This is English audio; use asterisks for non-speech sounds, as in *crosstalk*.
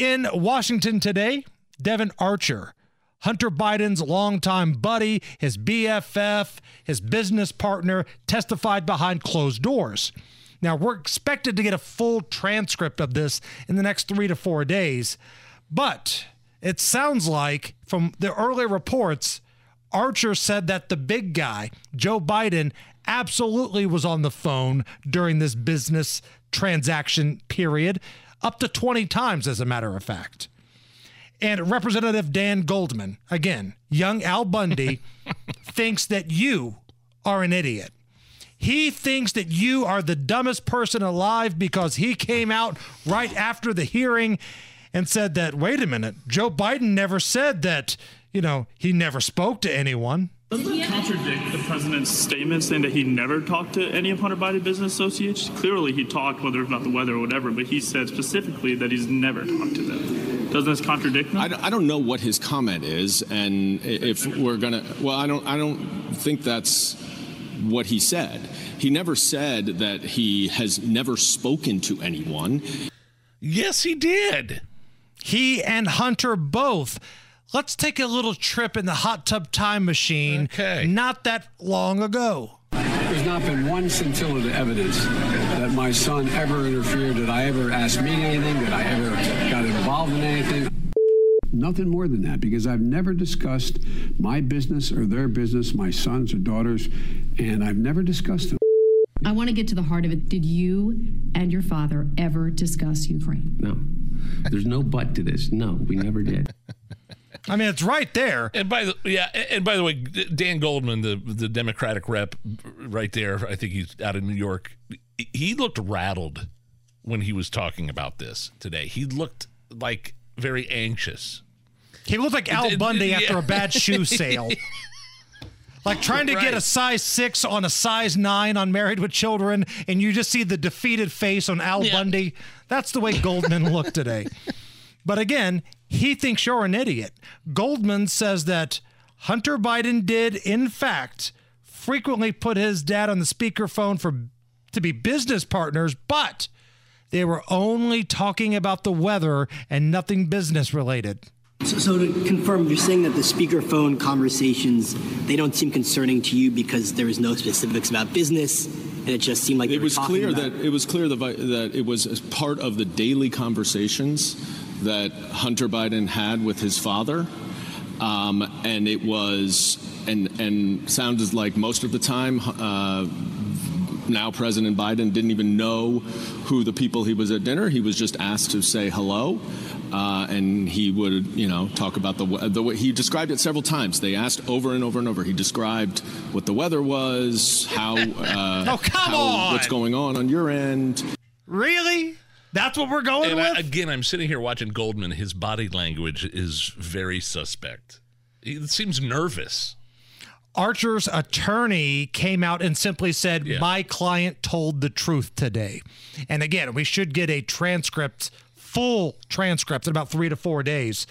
In Washington today, Devon Archer, Hunter Biden's longtime buddy, his BFF, his business partner, testified behind closed doors. Now, we're expected to get a full transcript of this in the next three to four days, but it sounds like from the early reports, Archer said that the big guy, Joe Biden, absolutely was on the phone during this business transaction period up to 20 times, as a matter of fact. And Representative Dan Goldman, again, young Al Bundy, *laughs* thinks that you are an idiot. He thinks that you are the dumbest person alive because he came out right after the hearing and said that, wait a minute, Joe Biden never said that, you know, he never spoke to anyone. Doesn't that contradict the president's statement saying that he never talked to any of Hunter Biden business associates? Clearly, he talked, whether it's about the weather or whatever, but he said specifically that he's never talked to them. Doesn't this contradict them? I, I don't know what his comment is, and if we're gonna, well, I don't, I don't think that's what he said. He never said that he has never spoken to anyone. Yes, he did. He and Hunter both let's take a little trip in the hot tub time machine Okay. not that long ago. There's not been one scintilla of evidence that my son ever interfered, that I ever asked me anything, that I ever got involved in anything. Nothing more than that, because I've never discussed my business or their business, my sons or daughters, and I've never discussed them. I want to get to the heart of it. Did you and your father ever discuss Ukraine? No. There's no but to this. No, we never did. *laughs* I mean, it's right there. And by the yeah, and by the way, Dan Goldman, the the Democratic rep, right there. I think he's out of New York. He looked rattled when he was talking about this today. He looked like very anxious. He looked like Al Bundy yeah. after a bad shoe *laughs* sale. Like trying to get a size six on a size nine on Married with Children, and you just see the defeated face on Al Yeah. Bundy. That's the way Goldman looked today. *laughs* But again, he thinks you're an idiot. Goldman says that Hunter Biden did, in fact, frequently put his dad on the speakerphone for to be business partners, but they were only talking about the weather and nothing business related. So, so to confirm, you're saying that the speakerphone conversations they don't seem concerning to you because there was no specifics about business, and it just seemed like It was clear about- that it was clear that, that it was as part of the daily conversations that Hunter Biden had with his father, um, and it was and and sounded like most of the time. Uh, now President Biden didn't even know who the people he was at dinner. He was just asked to say hello, uh, and he would, you know, talk about the the way he described it several times. They asked over and over and over. He described what the weather was, how, uh, *laughs* Oh, come how- on! what's going on on your end. Really? That's what we're going And with? I, again, I'm sitting here watching Goldman. His body language is very suspect. He seems nervous. Archer's attorney came out and simply said, Yeah. My client told the truth today. And again, we should get a transcript, full transcript, in about three to four days.